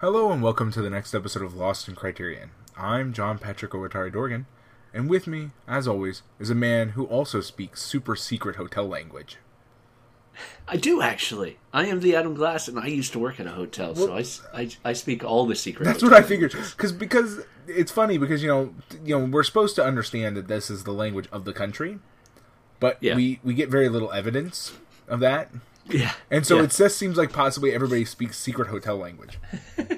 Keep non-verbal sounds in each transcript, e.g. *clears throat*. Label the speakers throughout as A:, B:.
A: Hello and welcome to the next episode of Lost in Criterion. I'm John Patrick Owatari Dorgan, and with me, as always, is a man who also speaks super secret hotel language.
B: I do actually. I am the Adam Glass, and I used to work at a hotel, so I speak all the secret.
A: That's what I figured. Because because it's funny because you know you know we're supposed to understand that this is the language of the country, but
B: Yeah.
A: we we get very little evidence of that,
B: Yeah,
A: and so
B: yeah.
A: it just seems like possibly everybody speaks secret hotel language. *laughs*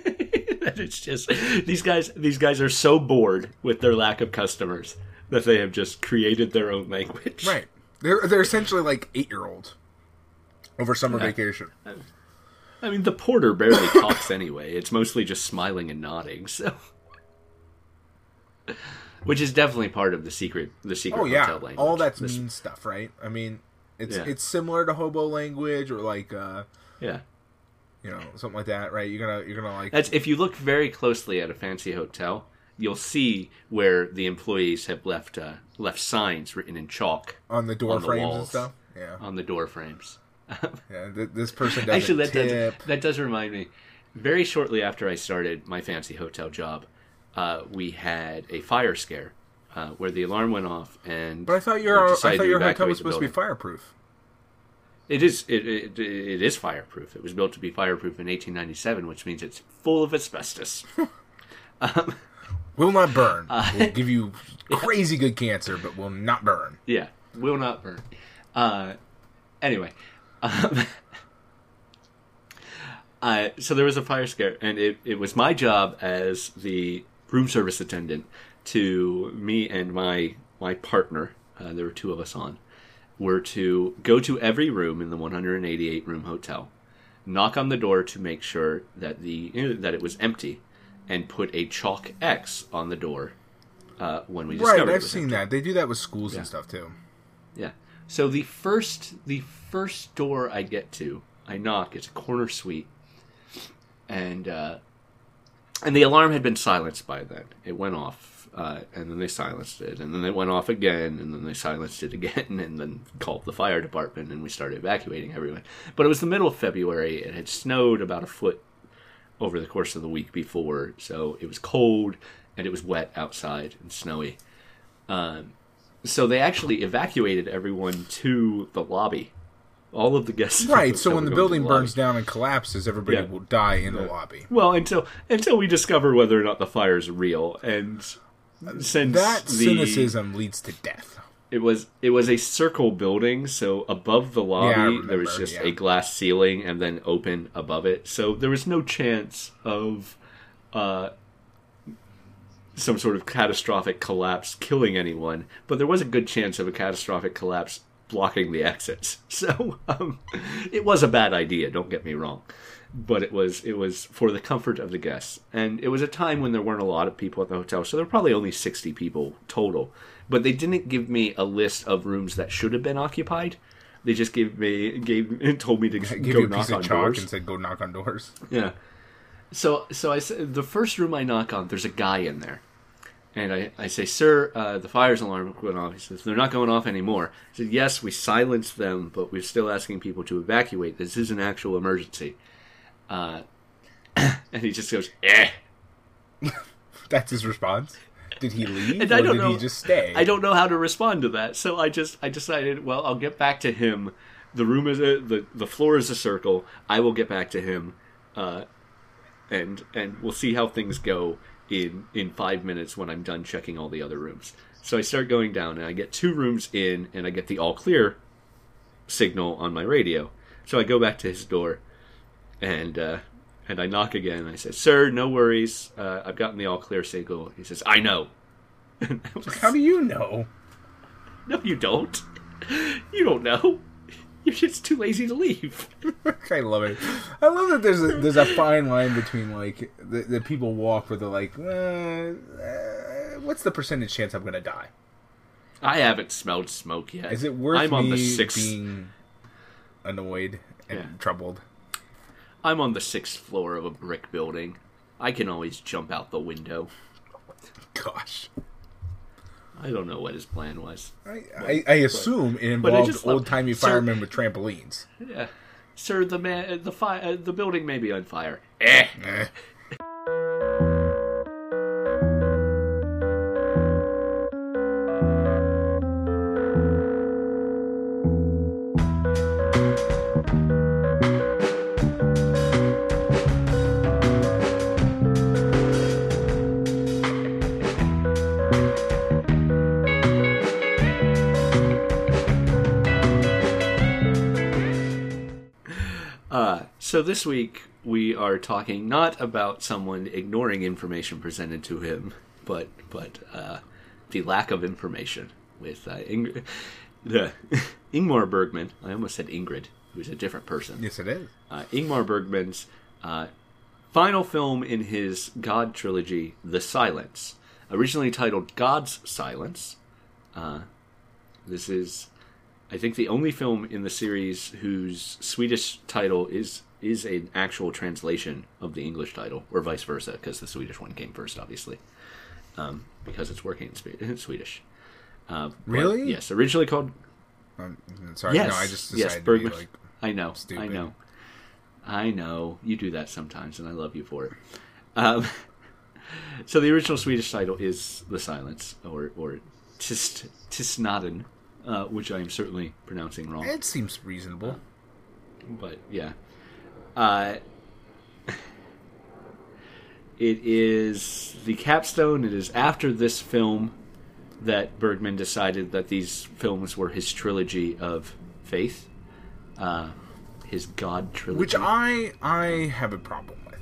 B: It's just these guys. These guys are so bored with their lack of customers that they have just created their own language.
A: Right. They're they're essentially like eight year olds over summer
B: Yeah.
A: vacation.
B: I mean, the porter barely *coughs* talks anyway. It's mostly just smiling and nodding. So, which is definitely part of the secret. The secret
A: Oh yeah,
B: hotel language.
A: all that's
B: This-
A: mean stuff, right? I mean, it's
B: Yeah.
A: it's similar to hobo language or like uh,
B: Yeah.
A: you know something like that, right? You're gonna you're gonna like
B: That's if you look very closely at a fancy hotel, you'll see where the employees have left uh, left signs written in chalk
A: on the door
B: on the
A: frames and stuff. Yeah,
B: on the door frames. *laughs*
A: yeah. Th- this person
B: Actually, that
A: tip.
B: does that does remind me. Very shortly after I started my fancy hotel job, uh, we had a fire scare uh, where the alarm went off, and
A: But I thought your I thought your hotel was supposed to be fireproof.
B: It is it, it, it is fireproof. It was built to be fireproof in 1897, which means it's full of asbestos. *laughs* um,
A: Will not burn.
B: Uh, *laughs*
A: will give you crazy good cancer, but will not burn.
B: Yeah, will not burn. Uh, anyway, um, *laughs* uh, so there was a fire scare, and it, it was my job as the room service attendant to me and my my partner. Uh, there were two of us on. Were to go to every room in the 188 room hotel, knock on the door to make sure that the that it was empty, and put a chalk X on the door uh, when we discovered
A: Right, I've seen
B: empty.
A: that. They do that with schools
B: Yeah.
A: and stuff too.
B: Yeah. So the first the first door I get to, I knock. It's a corner suite, and uh, and the alarm had been silenced by then. It went off, uh, and then they silenced it, and then it went off again, and then they silenced it again, *laughs* and then called the fire department, and we started evacuating everyone. But it was the middle of February. and It had snowed about a foot over the course of the week before, so it was cold and it was wet outside and snowy. Um, so they actually evacuated everyone to the lobby. All of the guests.
A: Right. So when the building
B: lobby.
A: burns down and collapses, everybody
B: Yeah.
A: will die in the lobby.
B: Well, until until we discover whether or not the fire is real, and since
A: That
B: the,
A: cynicism leads to death.
B: it was it was a circle building, so above the lobby
A: remember,
B: there was just
A: yeah.
B: a glass ceiling and then open above it, so there was no chance of uh, some sort of catastrophic collapse killing anyone, but there was a good chance of a catastrophic collapse blocking the exits. *laughs* So um, it was a bad idea. Don't get me wrong, but it was it was for the comfort of the guests, and it was a time when there weren't a lot of people at the hotel, so there were probably only sixty people total. But they didn't give me a list of rooms that should have been occupied. They just gave me gave *laughs* told me to
A: Give
B: go
A: you a
B: knock
A: piece
B: on doors.
A: and said, "Go knock on doors."
B: Yeah. So so I said the first room I knock on, there's a guy in there, and I, I say, "Sir, uh, the fire's alarm went off." He says, "They're not going off anymore." I said, "Yes, we silenced them, but we're still asking people to evacuate. This is an actual emergency." Uh, *coughs* and he just goes, "Eh." *laughs*
A: That's his response. Did he leave
B: And
A: or
B: I don't
A: did
B: know.
A: he just stay?
B: I don't know how to respond to that, so I just I decided, well, I'll get back to him. The room is a the the floor is a circle. I will get back to him, uh, and and we'll see how things go in in five minutes when I'm done checking all the other rooms. So I start going down, and I get two rooms in, and I get the all clear signal on my radio. So I go back to his door, and uh, and I knock again. And I say, "Sir, no worries. Uh, I've gotten the all clear signal." He says, "I know." *laughs*
A: How do you know?
B: No, you don't. You don't know. *laughs* You're just too lazy to leave. *laughs*
A: I love it. I love that there's a there's a fine line between like the, the people walk where they're like, uh, uh, what's the percentage chance I'm gonna die?
B: I haven't smelled smoke yet.
A: Is it worth
B: I'm
A: me
B: on the sixth.
A: being annoyed and
B: Yeah.
A: troubled?
B: I'm on the sixth floor of a brick building. I can always jump out the window.
A: Gosh,
B: I don't know what his plan was.
A: I, I, I assume it
B: but I
A: involved old timey firemen with trampolines.
B: Yeah, sir. The man, the fire, uh, the building may be on fire. Eh.
A: Eh.
B: So this week we are talking not about someone ignoring information presented to him, but but uh, the lack of information with uh, the *laughs* Ingmar Bergman. I almost said Ingrid, who's a different person.
A: Yes, it is.
B: Uh, Ingmar Bergman's uh, final film in his God trilogy, The Silence, originally titled God's Silence. Uh, this is, I think, the only film in the series whose Swedish title is is an actual translation of the English title, or vice versa, because the Swedish one came first, obviously, um, because it's working in, Spe- in *laughs* Swedish. Uh,
A: Really?
B: yes, originally called.
A: Um, sorry,
B: Yes,
A: no, I just
B: yes,
A: decided to be
B: Bergman.
A: like,
B: I know, I know, I know. You do that sometimes, and I love you for it. Um, *laughs* so the original Swedish title is "The Silence" or or "Tyst Tystnaden," uh, which I am certainly pronouncing wrong.
A: it seems reasonable.
B: but yeah. Uh, *laughs* it is the capstone. It is after this film that Bergman decided that these films were his trilogy of faith, uh, his God trilogy.
A: Which I I have a problem with.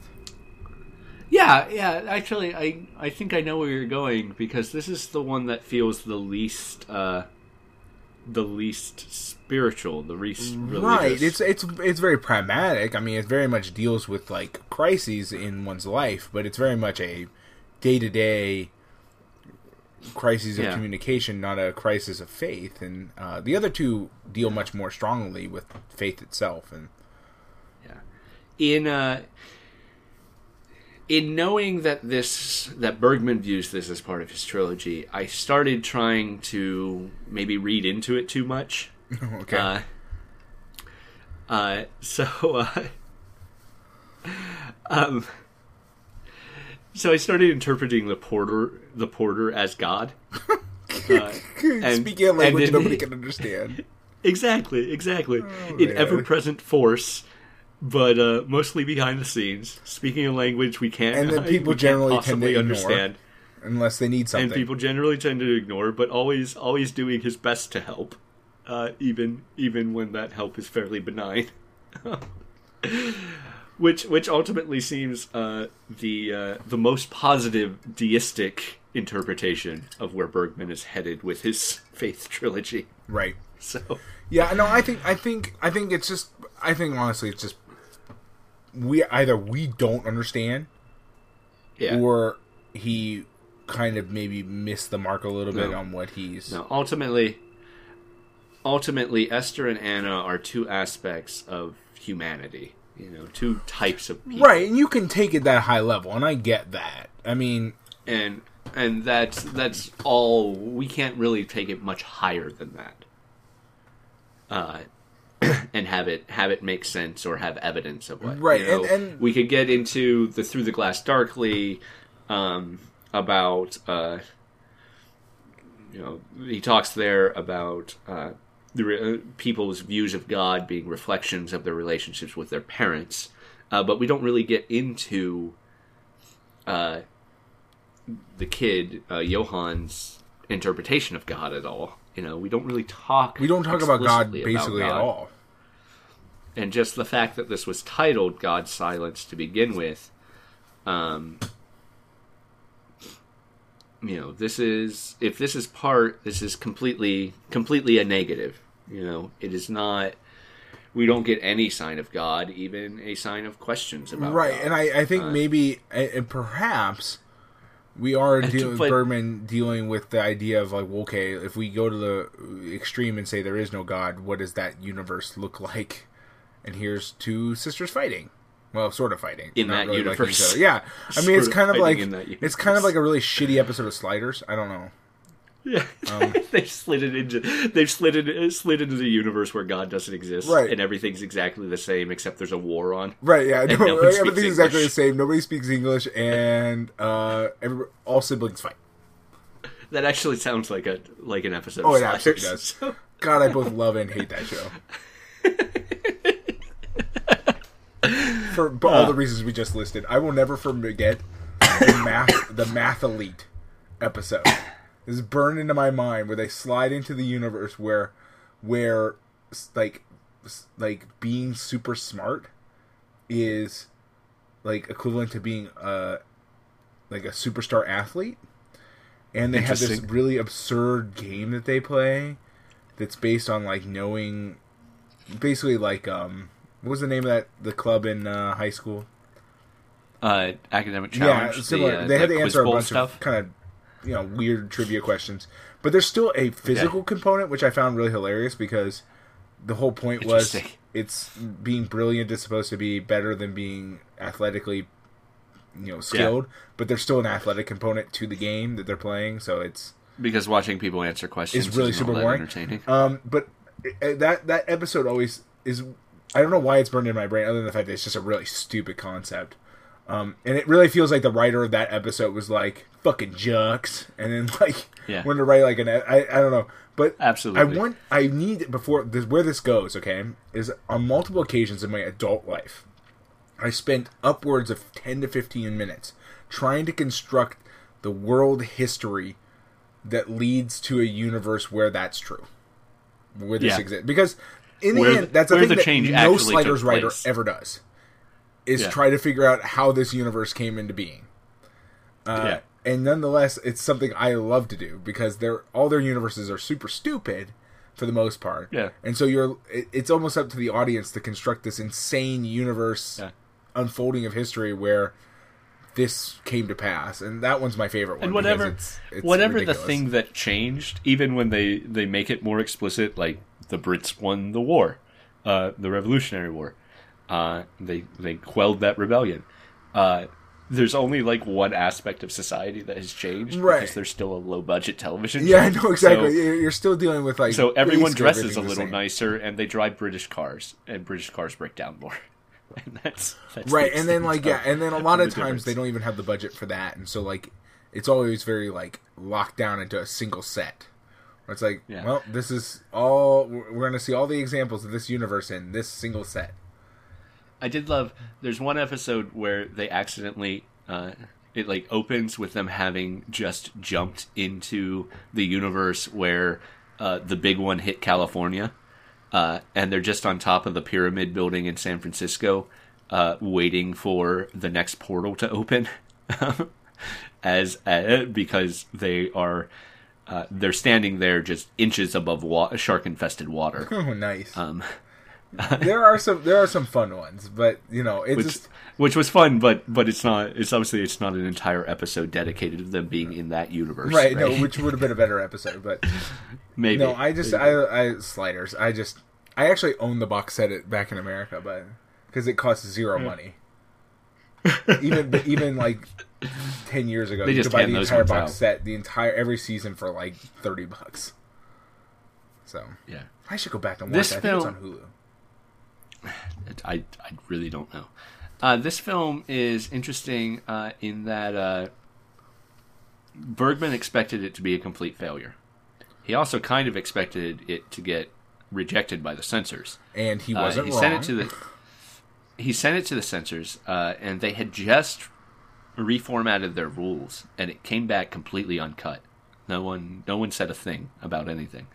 B: yeah, yeah. Actually, I I think I know where you're going because this is the one that feels the least uh, the least spiritual, the least religious.
A: Right. It's it's it's very pragmatic. I mean, it very much deals with like crises in one's life, but it's very much a day to day crises of
B: Yeah.
A: communication, not a crisis of faith. And uh, the other two deal much more strongly with faith itself. And yeah,
B: in uh, in knowing that this that Bergman views this as part of his trilogy, I started trying to maybe read into it too much. *laughs*
A: okay,
B: Uh, uh, so, uh, *laughs* um, so I started interpreting the porter the porter as God. *laughs* Uh, and-
A: speaking a language
B: then-
A: nobody can understand.
B: Exactly, exactly. in
A: Oh, man.
B: ever present force, but uh, mostly behind the scenes, speaking a language we can't.
A: And then people generally tend to
B: understand,
A: Unless they need something.
B: and people generally tend to ignore, but always, always doing his best to help, uh, even even when that help is fairly benign. *laughs* which which ultimately seems uh, the uh, the most positive deistic interpretation of where Bergman is headed with his faith trilogy.
A: right.
B: So.
A: Yeah, no, I think I think I think it's just I think honestly it's just we either we don't understand
B: Yeah.
A: or he kind of maybe missed the mark a little bit
B: No.
A: on what he's
B: No, ultimately, ultimately, Esther and Anna are two aspects of humanity. You know, two types of people,
A: right, and you can take it that high level, and I get that. I mean,
B: and and that's that's all. We can't really take it much higher than that, uh, *coughs* and have it have it make sense or have evidence of what. you
A: Right,
B: know.
A: and- and-
B: we could get into the through the glass darkly um, about. Uh, you know, he talks there about uh, the re- uh, people's views of God being reflections of their relationships with their parents, uh, but we don't really get into uh, the kid uh, Johann's interpretation of God at all. You know, we don't really talk.
A: we don't talk about God basically
B: about
A: at all.
B: And just the fact that this was titled God's Silence to begin with, um, you know, this is if this is part, this is completely completely a negative. You know, it is not. We don't get any sign of God, even a sign of questions about
A: Right,
B: God.
A: and I, I think
B: Uh,
A: maybe and perhaps we are dealing Bergman dealing with the idea of like, well, okay, if we go to the extreme and say there is no God, what does that universe look like? And here's two sisters fighting. Well, sort of fighting
B: In that
A: really
B: universe.
A: Yeah, I mean,
B: Sort
A: it's kind of
B: fighting
A: like it's kind of like a really shitty episode of Sliders. I don't know.
B: Yeah,
A: Um, *laughs*
B: they've slid it into they've slid it slid into the universe where God doesn't exist,
A: Right.
B: And everything's exactly the same except there's a war on.
A: Right? Yeah, no,
B: no
A: everything's exactly the same. Nobody speaks English, and uh, every, all siblings fight.
B: That actually sounds like a like an episode.
A: Oh, it absolutely does. *laughs*
B: So-
A: God, I both love and hate that show. *laughs* For b- all the reasons we just listed, I will never forget the math, the math elite episode. This is burned into my mind where they slide into the universe where, where, like, like being super smart is like equivalent to being a like a superstar athlete, and they have this really absurd game that they play that's based on like knowing, basically like um, what was the name of that the club in uh, high school?
B: Uh, academic challenge.
A: Yeah, similar.
B: the, uh,
A: they had
B: the
A: to answer a bunch
B: stuff.
A: of kind of you know weird trivia questions, but there's still a physical component which I found really hilarious because the whole point was it's being brilliant is supposed to be better than being athletically you know skilled, but there's still an athletic component to the game that they're playing, so it's
B: because watching people answer questions
A: is really super boring.
B: entertaining.
A: um but uh, that that episode always is I don't know why it's burned in my brain other than the fact that it's just a really stupid concept. Um, and it really feels like the writer of that episode was like fucking jucks, and then *laughs* like
B: Yeah.
A: wanted to write like an I I don't know, but
B: Absolutely.
A: I want I need before this, where this goes. Okay, is on multiple occasions in my adult life, I spent upwards of ten to fifteen minutes trying to construct the world history that leads to a universe where that's true, where this
B: Yeah.
A: exists. Because in the end, that's the thing
B: the
A: that no Sliders writer ever does, is
B: Yeah.
A: try to figure out how this universe came into being. Uh,
B: Yeah.
A: And nonetheless, it's something I love to do because they're all their universes are super stupid for the most part.
B: Yeah.
A: And so you're it, it's almost up to the audience to construct this insane universe
B: Yeah.
A: unfolding of history where this came to pass, and that one's my favorite one.
B: and whatever
A: it's, it's
B: whatever
A: ridiculous.
B: the thing that changed even when they they make it more explicit like the brits won the war uh the revolutionary war uh they they quelled that rebellion uh there's only like one aspect of society that has changed
A: Right.
B: because there's still a low budget television
A: Yeah, I
B: show.
A: know exactly.
B: So-
A: You're still dealing with like
B: So everyone dresses a little nicer, and they drive British cars, and British cars break down more. *laughs* And that's, that's
A: right and then *laughs* like yeah and then a
B: of
A: lot
B: the
A: of times
B: difference.
A: they don't even have the budget for that and so like it's always very like locked down into a single set where it's like
B: Yeah.
A: well this is all we're going to see all the examples of this universe in this single set
B: I did love. There's one episode where they accidentally. Uh, it like opens with them having just jumped into the universe where uh, the big one hit California, uh, and they're just on top of the pyramid building in San Francisco, uh, waiting for the next portal to open, *laughs* as uh, because they are. Uh, they're standing there just inches above wa- shark-infested water. *laughs*
A: oh nice
B: Um, *laughs*
A: there are some there are some fun ones but you know it's
B: which
A: just
B: which was fun, but but it's not. It's obviously it's not an entire episode dedicated to them being in that universe.
A: right, no which would have been a better episode but *laughs*
B: maybe.
A: no i just i i sliders i just i actually own the box set it back in america but because it costs zero money even even like 10 years ago
B: They
A: you
B: just
A: could buy the entire box
B: out.
A: set the entire every season for like 30 bucks so
B: yeah,
A: i should go back and watch
B: This
A: it. i think it's on hulu
B: It- I I really don't know. Uh, this film is interesting uh, in that uh, Bergman expected it to be a complete failure. He also kind of expected it to get rejected by the censors.
A: and he
B: Uh,
A: wasn't
B: he
A: wrong
B: sent it to the he sent it to the censors, uh, and they had just reformatted their rules, and it came back completely uncut. No one no one said a thing about anything,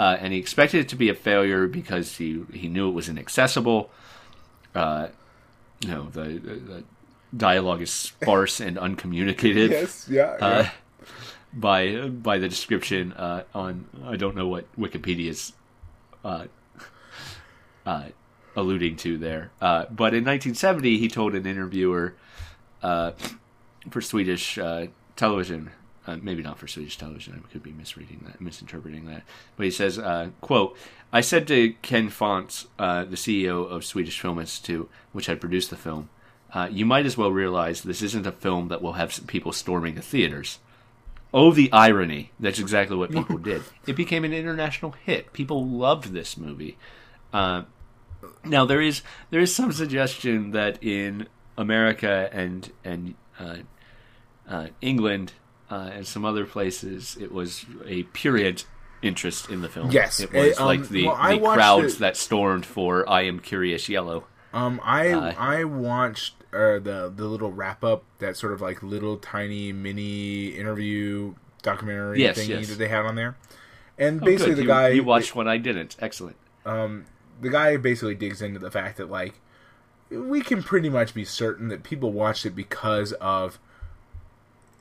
B: uh, and he expected it to be a failure because he he knew it was inaccessible. Uh, you know the, the, the dialogue is sparse and uncommunicative
A: yes yeah, yeah.
B: uh, by by the description uh, on I don't know what Wikipedia's uh, uh, alluding to there. Uh, but in 1970, he told an interviewer uh, for Swedish uh, television. Uh, maybe not for Swedish television. I could be misreading that, misinterpreting that. But he says, uh, "quote I said to Kenne Fant, uh, the CEO of Swedish Film Institute, which had produced the film, uh, you might as well realize this isn't a film that will have people storming the theaters. Oh, the irony! That's exactly what people *laughs* did. It became an international hit. People loved this movie. Uh, now there is there is some suggestion that in America and and uh, uh, England uh, and some other places it was a period interest in the film.
A: Yes.
B: it was
A: Eh, um,
B: like the,
A: well,
B: the crowds
A: it-
B: that stormed for "I Am Curious Yellow."
A: Um, I
B: Uh,
A: I watched uh, the the little wrap up, that sort of like little tiny mini interview documentary
B: Yes,
A: thingy
B: yes.
A: that they had on there, and
B: Oh,
A: basically the
B: You-
A: guy
B: you watched one I didn't. Excellent.
A: um the guy basically digs into the fact that like we can pretty much be certain that people watched it because of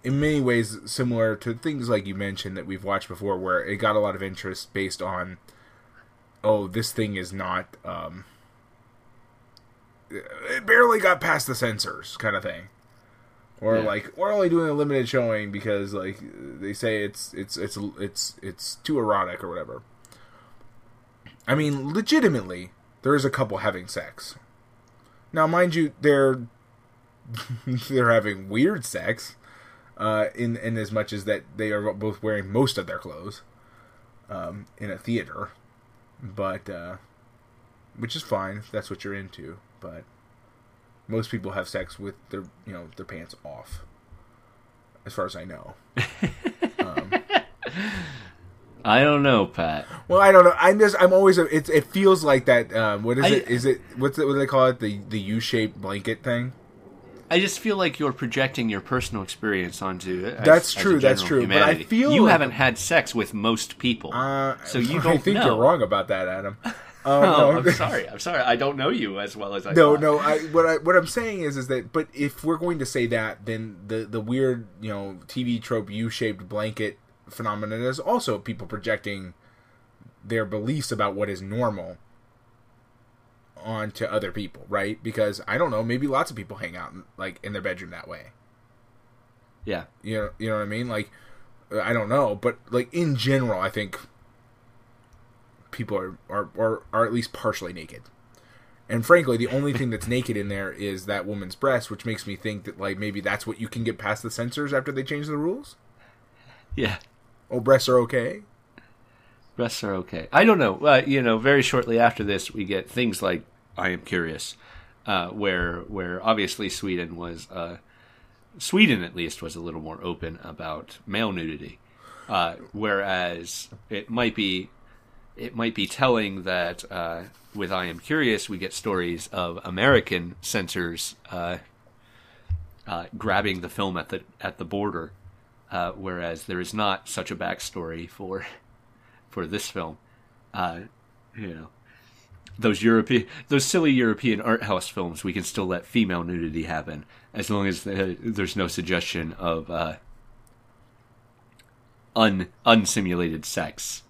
A: in many ways similar to things like you mentioned that we've watched before where it got a lot of interest based on oh this thing is not um it barely got past the censors kind of thing. Or
B: Yeah.
A: like we're only doing a limited showing because like they say it's it's it's it's it's too erotic or whatever. I mean legitimately there is a couple having sex. Now mind you they're *laughs* they're having weird sex uh in in as much as that they are both wearing most of their clothes um in a theater. But uh which is fine if that's what you're into but most people have sex with their you know their pants off as far as i know. *laughs*
B: I don't know, Pat.
A: well i don't know. I'm just i'm always it's it feels like that um what is
B: I-
A: it is it what's it what do they call it? The the u-shaped blanket thing
B: I just feel like you're projecting your personal experience onto it. as-
A: That's
B: as
A: true, that's
B: general
A: true, but I feel
B: you
A: like-
B: haven't had sex with most people,
A: uh
B: so you *laughs*
A: i
B: don't
A: think
B: know.
A: you're wrong about that adam *laughs* um,
B: Oh,
A: no,
B: I'm sorry. I'm sorry. I don't know you as well as I.
A: No,
B: thought.
A: no. I, what I what I'm saying is is that, but if we're going to say that, then the the weird you know TV trope U-shaped blanket phenomenon is also people projecting their beliefs about what is normal onto other people, right? Because I don't know, maybe lots of people hang out like in their bedroom that way.
B: Yeah.
A: You know, you know what I mean? Like, uh, I don't know, but like in general, I think people are are are, are at least partially naked. And frankly, the only thing that's naked in there is that woman's breast, which makes me think that like maybe that's what you can get past the censors after they change the rules.
B: Yeah.
A: Oh, breasts are okay.
B: Breasts are okay. I don't know. Uh, you know, very shortly after this, we get things like "I am curious," uh, where where obviously Sweden was uh, Sweden at least was a little more open about male nudity, uh, whereas it might be it might be telling that uh, with "I am curious," we get stories of American censors uh, grabbing the film at the at the border, whereas there is not such a backstory for for this film. Uh, you know, those European, those silly European art house films, we can still let female nudity happen as long as the, there's no suggestion of uh, un unsimulated sex,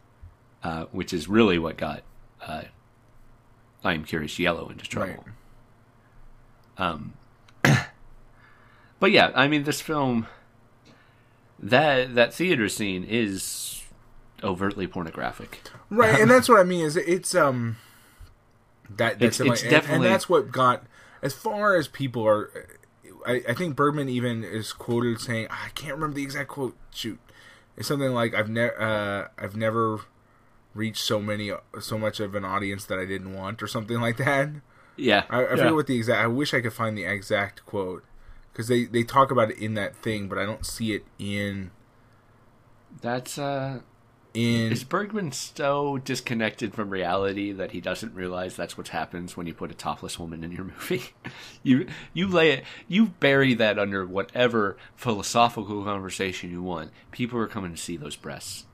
B: uh, which is really what got uh, I am curious yellow into trouble. Um, *coughs* but yeah, I mean, this film that that theater scene is overtly pornographic.
A: Right, and that's what I mean. Is it's um that that's
B: It's- it's
A: and-
B: definitely-
A: and, that's what got as far as people are. I, I think Bergman even is quoted saying I can't remember the exact quote. Shoot, it's something like I've never uh, I've never reached so many so much of an audience that I didn't want or something like that.
B: Yeah,
A: I, I
B: yeah.
A: forget what the exact. I wish I could find the exact quote because they they talk about it in that thing, but I don't see it in
B: That's uh,
A: in.
B: is Bergman so disconnected from reality that he doesn't realize that's what happens when you put a topless woman in your movie. *laughs* you you lay it, you bury that under whatever philosophical conversation you want. People are coming to see those breasts.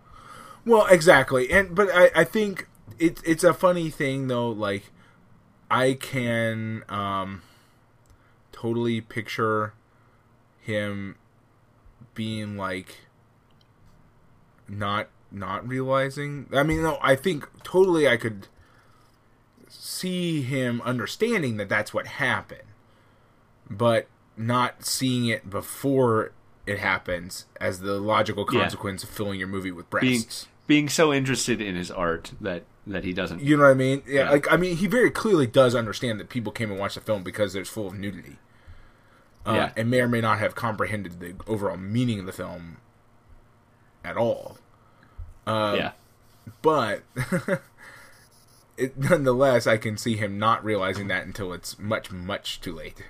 A: Well, exactly, and but I, I think it's it's a funny thing though. Like, I can um, totally picture him being like not not realizing. I mean, no, I think totally I could see him understanding that that's what happened, but not seeing it before it happens as the logical
B: Yeah.
A: consequence of filling your movie with breasts.
B: being so interested in his art that that he doesn't.
A: You know what I mean? Yeah,
B: Yeah.
A: Like I mean, he very clearly does understand that people came and watched the film because it's full of nudity, uh,
B: Yeah.
A: and may or may not have comprehended the overall meaning of the film at all. Um,
B: yeah,
A: But *laughs* it, nonetheless, I can see him not realizing that until it's much, much too late.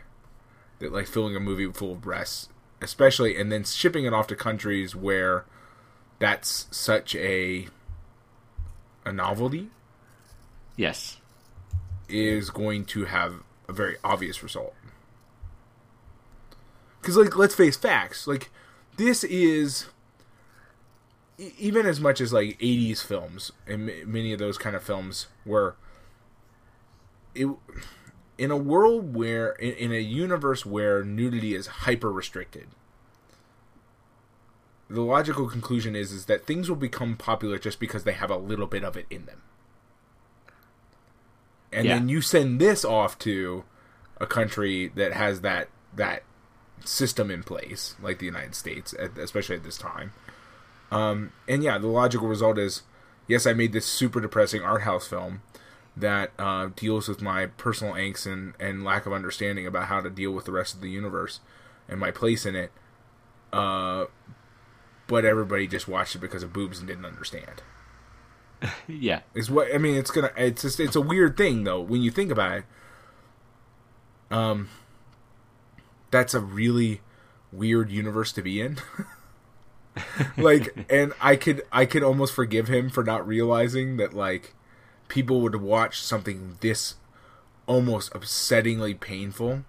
A: That like filling a movie full of breasts, especially, and then shipping it off to countries where that's such a a novelty
B: yes,
A: is going to have a very obvious result. Because, like, let's face facts. Like, this is even as much as like '80s films and many of those kind of films were. It in a world where in, in a universe where nudity is hyper restricted the logical conclusion is is that things will become popular just because they have a little bit of it in them and
B: Yeah.
A: then you send this off to a country that has that that system in place like the united states especially at this time um, and yeah the logical result is yes i made this super depressing art house film that uh, deals with my personal angst and, and lack of understanding about how to deal with the rest of the universe and my place in it. Uh, but everybody just watched it because of boobs and didn't understand. *laughs*
B: Yeah.
A: Is what I mean. It's gonna. It's just. It's a weird thing though when you think about it. Um. That's a really weird universe to be in. *laughs* like, and I could I could almost forgive him for not realizing that like people would watch something this almost upsettingly painful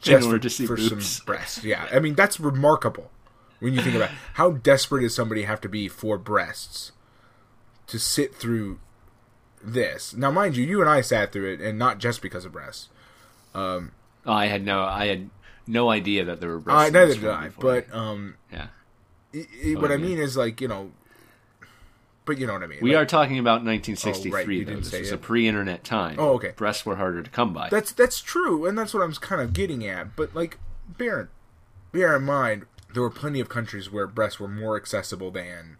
A: just for,
B: to see
A: for some breasts. Yeah, I mean that's remarkable when you think about it. how desperate does somebody have to be for breasts to sit through this. Now, mind you, you and I sat through it, and not just because of breasts.
B: Oh, I had no, I had no idea that there were breasts. in
A: neither did I.
B: before.
A: But um,
B: yeah,
A: what I
B: oh,
A: mean is like you know, but you know what I mean.
B: we
A: Like,
B: are talking about 1963.
A: Oh, right,
B: though. This was
A: it.
B: a pre-internet time.
A: Oh, okay.
B: Breasts were harder to come by.
A: That's that's true, and that's what I'm kind of getting at. But like, bear bear in mind, there were plenty of countries where breasts were more accessible than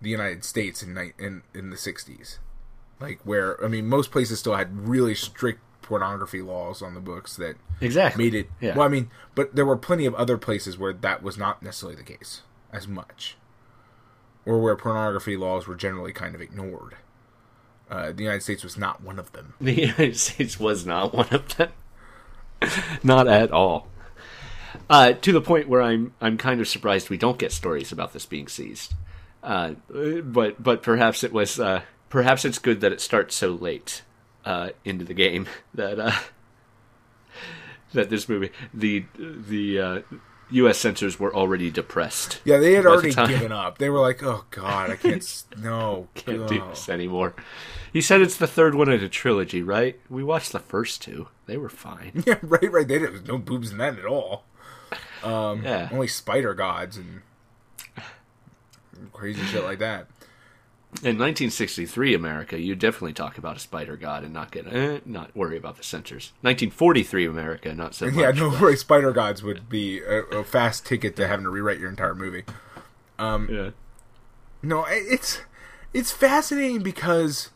A: the United States in in in the '60s. Like where I mean, most places still had really strict pornography laws on the books that
B: exactly.
A: made it.
B: Yeah.
A: Well, I mean, but there were plenty of other places where that was not necessarily the case as much, or where pornography laws were generally kind of ignored. Uh, the United States was not one of them.
B: The *laughs* United States was not one of them. *laughs* not at all. Uh, to the point where I'm I'm kind of surprised we don't get stories about this being seized. Uh, but but perhaps it was uh, perhaps it's good that it starts so late uh, into the game *laughs* that uh, that this movie the the uh, U.S. censors were already depressed.
A: Yeah, they had
B: By the
A: already given up. They were like, "Oh God, I can't. *laughs* no,
B: Can't do
A: oh."
B: this anymore. He said it's the third one in a trilogy, right? We watched the first two; they were fine. *laughs*
A: Yeah, right, right. They didn't. No boobs in that at all.
B: Um, yeah.
A: Only spider gods and crazy shit like that.
B: In 1963 America, you definitely talk about a spider god and not get eh, not worry about the censors. 1943 America, not so much.
A: Yeah, no worry. Spider gods would be a, a fast ticket to having to rewrite your entire movie.
B: Yeah.
A: No, it's it's fascinating because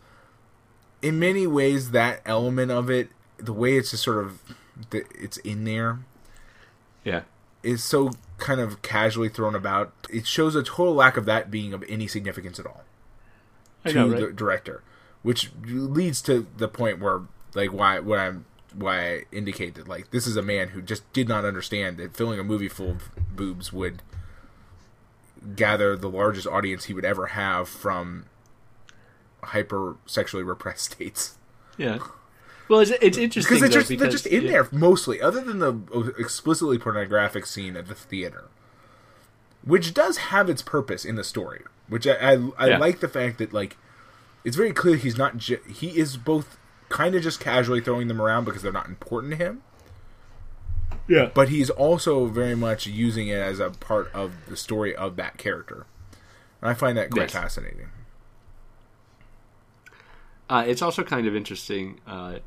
A: in many ways that element of it, the way it's just sort of it's in there,
B: Yeah.
A: is so kind of casually thrown about. It shows a total lack of that being of any significance at all
B: I
A: to
B: know,
A: the director, which leads to the point where like why what I'm why I indicate that like this is a man who just did not understand that filling a movie full of boobs would gather the largest audience he would ever have from hyper sexually repressed *laughs* states
B: Yeah. Well, it's, it's interesting
A: because they're
B: though,
A: just
B: because
A: they're just in
B: yeah.
A: there mostly, other than the uh, explicitly pornographic scene at the theater, which does have its purpose in the story. Which I I, I
B: Yeah.
A: like the fact that like it's very clear he's not ju- he is both kind of just casually throwing them around because they're not important to him,
B: Yeah.
A: but he's also very much using it as a part of the story of that character, and I find that quite
B: Yes.
A: fascinating.
B: Uh, it's also kind of interesting. Uh,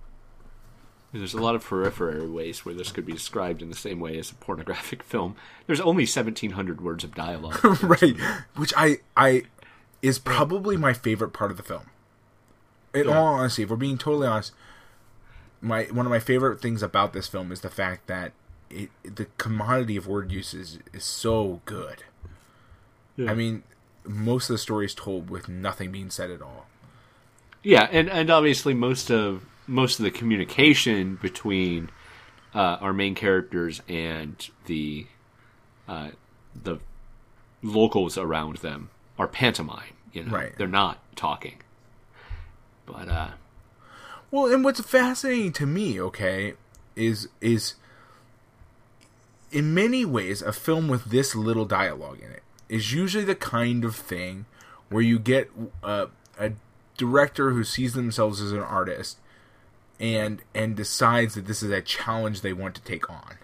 B: there's a lot of periphery ways where this could be described in the same way as a pornographic *laughs* film. There's only 1,700 words of dialogue. *laughs*
A: right which i i is probably my favorite part of the film in
B: Yeah.
A: all honesty if we're being totally honest my one of my favorite things about this film is the fact that it the commodity of word use is, is so good i mean most of the story is told with nothing being said at all
B: Yeah, and and obviously most of most of the communication between uh, our main characters and the uh, the locals around them are pantomime. You know,
A: Right.
B: they're not talking. But uh,
A: Well, and what's fascinating to me, okay, is is in many ways a film with this little dialogue in it is usually the kind of thing where you get uh, a director who sees themselves as an artist and and decides that this is a challenge they want to take on.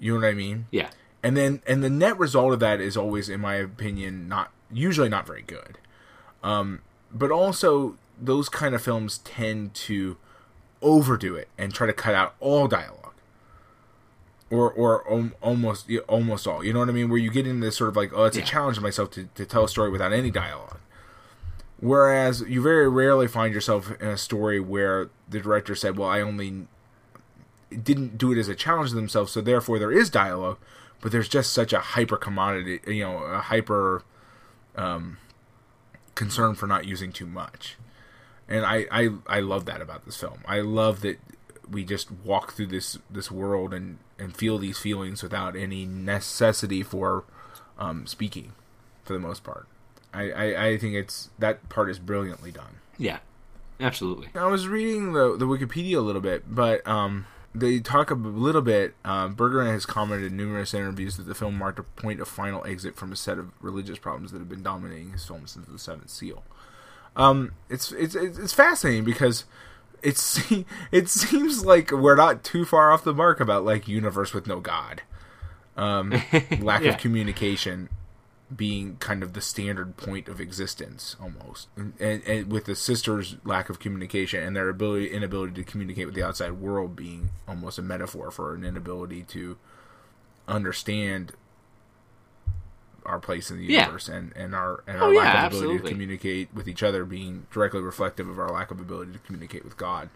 A: You know what I mean?
B: Yeah.
A: And then and the net result of that is always, in my opinion, not usually not very good. Um, but also those kind of films tend to overdo it and try to cut out all dialogue. Or, or um, almost almost all. You know what I mean? Where you get into this sort of like, oh, it's
B: Yeah.
A: a challenge to myself to, to tell a story without any dialogue. Whereas you very rarely find yourself in a story where the director said, "Well, I only didn't do it as a challenge to themselves, so therefore there is dialogue, but there's just such a hyper commodity, you know, a hyper um, concern for not using too much." And I, I I love that about this film. I love that we just walk through this this world and and feel these feelings without any necessity for um, speaking, for the most part. I, I, I think it's that part is brilliantly done.
B: Yeah. Absolutely.
A: I was reading the the Wikipedia a little bit, but um, they talk a little bit. Uh, Bergman has commented in numerous interviews that the film marked a point of final exit from a set of religious problems that have been dominating his film since The Seventh Seal. Um, it's it's it's it's fascinating because it's *laughs* it seems like we're not too far off the mark about like universe with no God, um, *laughs* lack
B: Yeah.
A: of communication being kind of the standard point of existence almost and, and, and with the sisters lack of communication and their ability inability to communicate with the outside world being almost a metaphor for an inability to understand our place in the
B: Yeah.
A: universe and, and our and
B: Oh,
A: our lack
B: yeah,
A: of ability to communicate with each other being directly reflective of our lack of ability to communicate with God.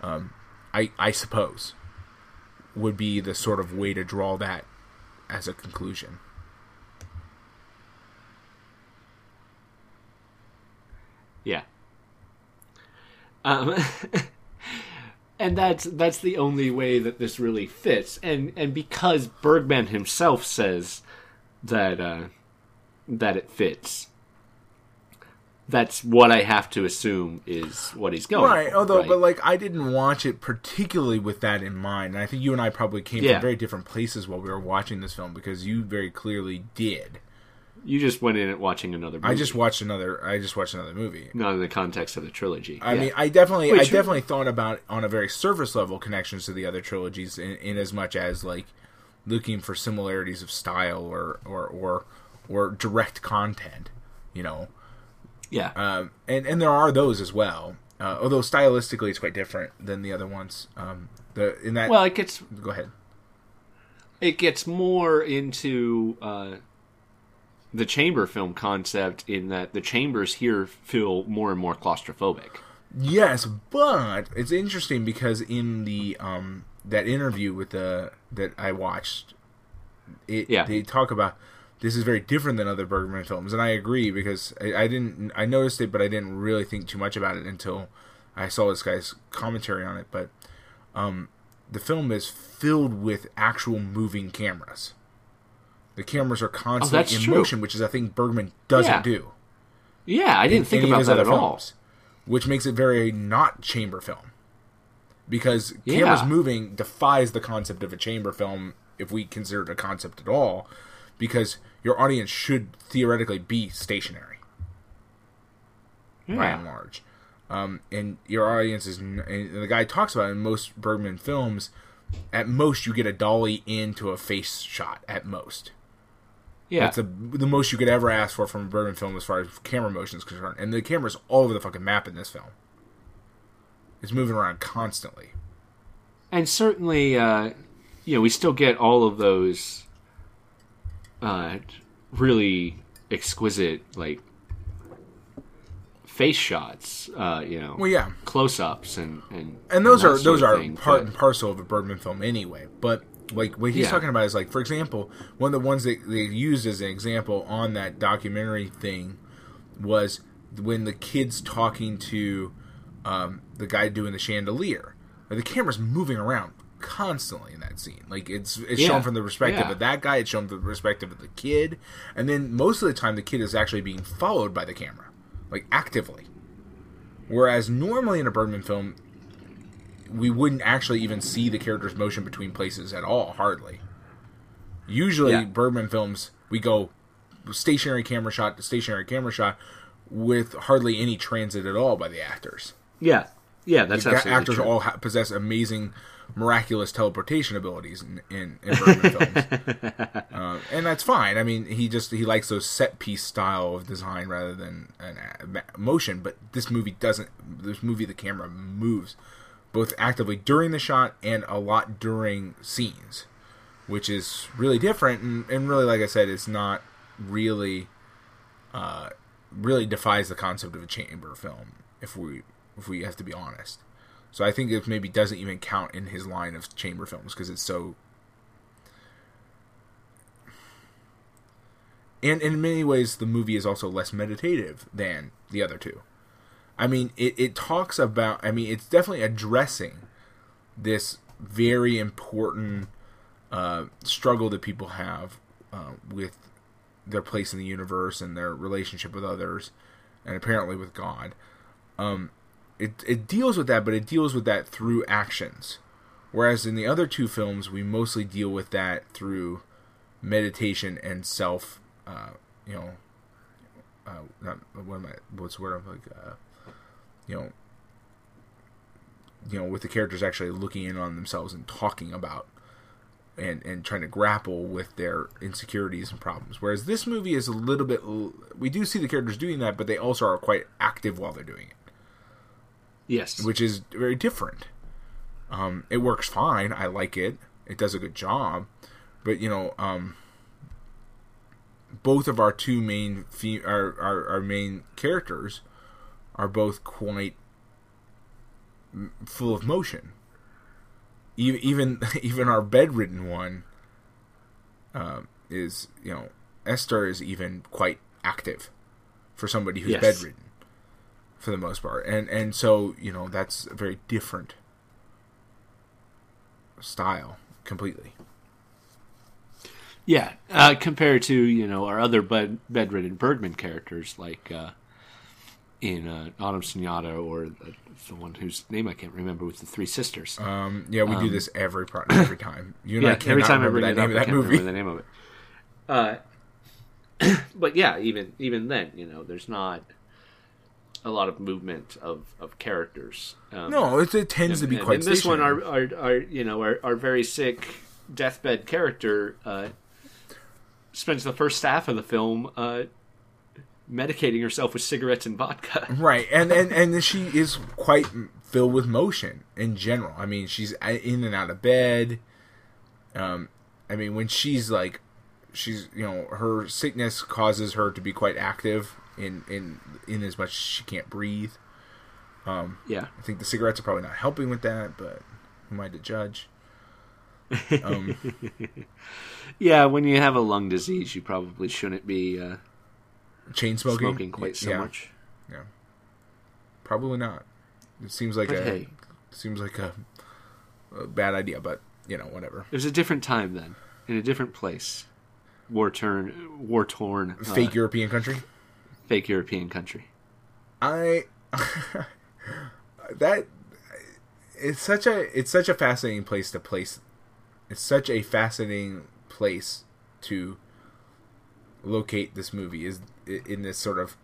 A: Um, I I suppose would be the sort of way to draw that as a conclusion.
B: Yeah. Um, *laughs* and that's that's the only way that this really fits, and and because Bergman himself says that uh, that it fits, that's what I have to assume is what he's going.
A: right.
B: for,
A: Although,
B: right?
A: but like, I didn't watch it particularly with that in mind. And I think you and I probably came
B: Yeah.
A: from very different places while we were watching this film because you very clearly did.
B: You just went in it watching another. Movie,
A: I just watched another. I just watched another movie.
B: not in the context of the trilogy.
A: I
B: Yeah.
A: mean, I definitely,
B: Wait,
A: I
B: sure.
A: definitely thought about on a very surface level connections to the other trilogies, in, in as much as like looking for similarities of style or or or or direct content. You know,
B: yeah,
A: um, and and there are those as well. Uh, although stylistically, it's quite different than the other ones. Um, the in that,
B: well, it gets
A: go ahead.
B: it gets more into uh, the chamber film concept in that the chambers here feel more and more claustrophobic.
A: Yes, but it's interesting because in the um that interview with the that I watched, it
B: Yeah.
A: they talk about this is very different than other Bergman films, and I agree because I, I didn't I noticed it, but I didn't really think too much about it until I saw this guy's commentary on it. But um, the film is filled with actual moving cameras. The cameras are constantly
B: Oh,
A: in
B: true.
A: motion, which is a thing Bergman doesn't
B: Yeah.
A: do
B: Yeah, I didn't think about that at all.
A: films, which makes it very not chamber film. Because cameras
B: Yeah.
A: moving defies the concept of a chamber film if we consider it a concept at all, because your audience should theoretically be stationary by and large. Um, and your audience is, and the guy talks about it in most Bergman films, at most you get a dolly into a face shot, at most.
B: Yeah.
A: That's the the most you could ever ask for from a Bergman film as far as camera motion is concerned. And the camera's all over the fucking map in this film. It's moving around constantly.
B: and certainly, uh, you know, we still get all of those uh, really exquisite, like, face shots, uh, you know,
A: Well, yeah,
B: close ups and, and.
A: and those
B: that
A: are those are
B: thing,
A: part
B: but-
A: and parcel of a Bergman film anyway. But like what he's
B: Yeah.
A: talking about is like, for example, one of the ones that they used as an example on that documentary thing was when the kids talking to um, the guy doing the chandelier. The camera's moving around constantly in that scene. Like it's it's
B: Yeah.
A: shown from the perspective
B: Yeah.
A: of that guy. It's shown from the perspective of the kid, and then most of the time the kid is actually being followed by the camera, like actively. Whereas normally in a Bergman film, we wouldn't actually even see the character's motion between places at all, hardly. Usually,
B: Yeah.
A: Bergman films, we go stationary camera shot to stationary camera shot with hardly any transit at all by the actors.
B: Yeah. Yeah, that's
A: the
B: absolutely
A: actors
B: true.
A: all ha- possess amazing, miraculous teleportation abilities in in, in Bergman films, *laughs* uh, and that's fine. I mean, he just he likes those set piece style of design rather than an ma- motion. But this movie doesn't. This movie, the camera moves both actively during the shot and a lot during scenes, which is really different. And, and really, like I said, it's not really uh, really defies the concept of a chamber film. If we if we have to be honest. So I think it maybe doesn't even count in his line of chamber films because it's so. And in many ways, the movie is also less meditative than the other two. I mean, it, it talks about. I mean, it's definitely addressing this very important uh, struggle that people have uh, with their place in the universe and their relationship with others, and apparently with God. Um, it it deals with that, but it deals with that through actions. Whereas in the other two films, we mostly deal with that through meditation and self, uh, you know, uh, not, what am I? What's the word? I'm like, uh, you know, you know, with the characters actually looking in on themselves and talking about and and trying to grapple with their insecurities and problems. Whereas this movie is a little bit, we do see the characters doing that, but they also are quite active while they're doing it
B: yes.
A: which is very different. Um, it works fine. I like it. It does a good job, but you know, um, both of our two main fe- our, our our main characters are both quite full of motion. Even even *laughs* even our bedridden one um, is you know Esther is even quite active for somebody who's
B: Yes.
A: bedridden for the most part, and and so you know that's a very different style completely.
B: Yeah, uh, compared to you know our other bed, bedridden Bergman characters like uh, in uh, Autumn Sonata or the, the one whose name I can't remember with the three sisters.
A: Um, yeah, we do this every every time. You and I
B: yeah, every time I
A: remember
B: bring
A: that
B: up,
A: name
B: I
A: of that
B: can't
A: movie.
B: the name of it. Uh, *clears throat* but yeah, even even then, you know, there's not a lot of movement of, of characters. Um,
A: No, it, it tends to be
B: and,
A: quite.
B: and this one, our, our, our you know our, our very sick deathbed character uh, spends the first half of the film uh, medicating herself with cigarettes and vodka. *laughs*
A: Right, and and and she is quite filled with motion in general. I mean, she's in and out of bed. Um, I mean, when she's like, she's you know, her sickness causes her to be quite active in in in as much as she can't breathe.
B: Um, yeah,
A: I think the cigarettes are probably not helping with that, but who am I to judge? Um, *laughs*
B: yeah. When you have a lung disease, you probably shouldn't be uh,
A: chain smoking,
B: smoking quite so
A: yeah,
B: much.
A: Yeah, probably not. It seems like
B: But
A: a
B: hey,
A: seems like a, a bad idea, but you know, whatever.
B: it was a different time then, in a different place, war torn, war torn, uh,
A: Fake European country.
B: fake European country.
A: I *laughs* that it's such a it's such a fascinating place to place. It's such a fascinating place to locate this movie is in this sort of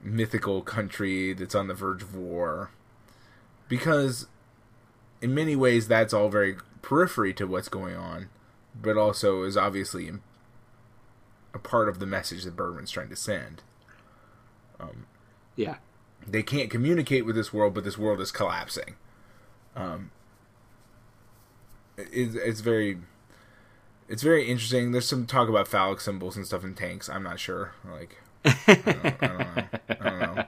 A: mythical country that's on the verge of war. Because in many ways that's all very periphery to what's going on but also is obviously a part of the message that Bergman's trying to send.
B: Yeah,
A: they can't communicate with this world, but this world is collapsing. Um, it's, it's very, it's very interesting. There's some talk about phallic symbols and stuff in tanks. I'm not sure. Like, I don't, I don't know. I don't know.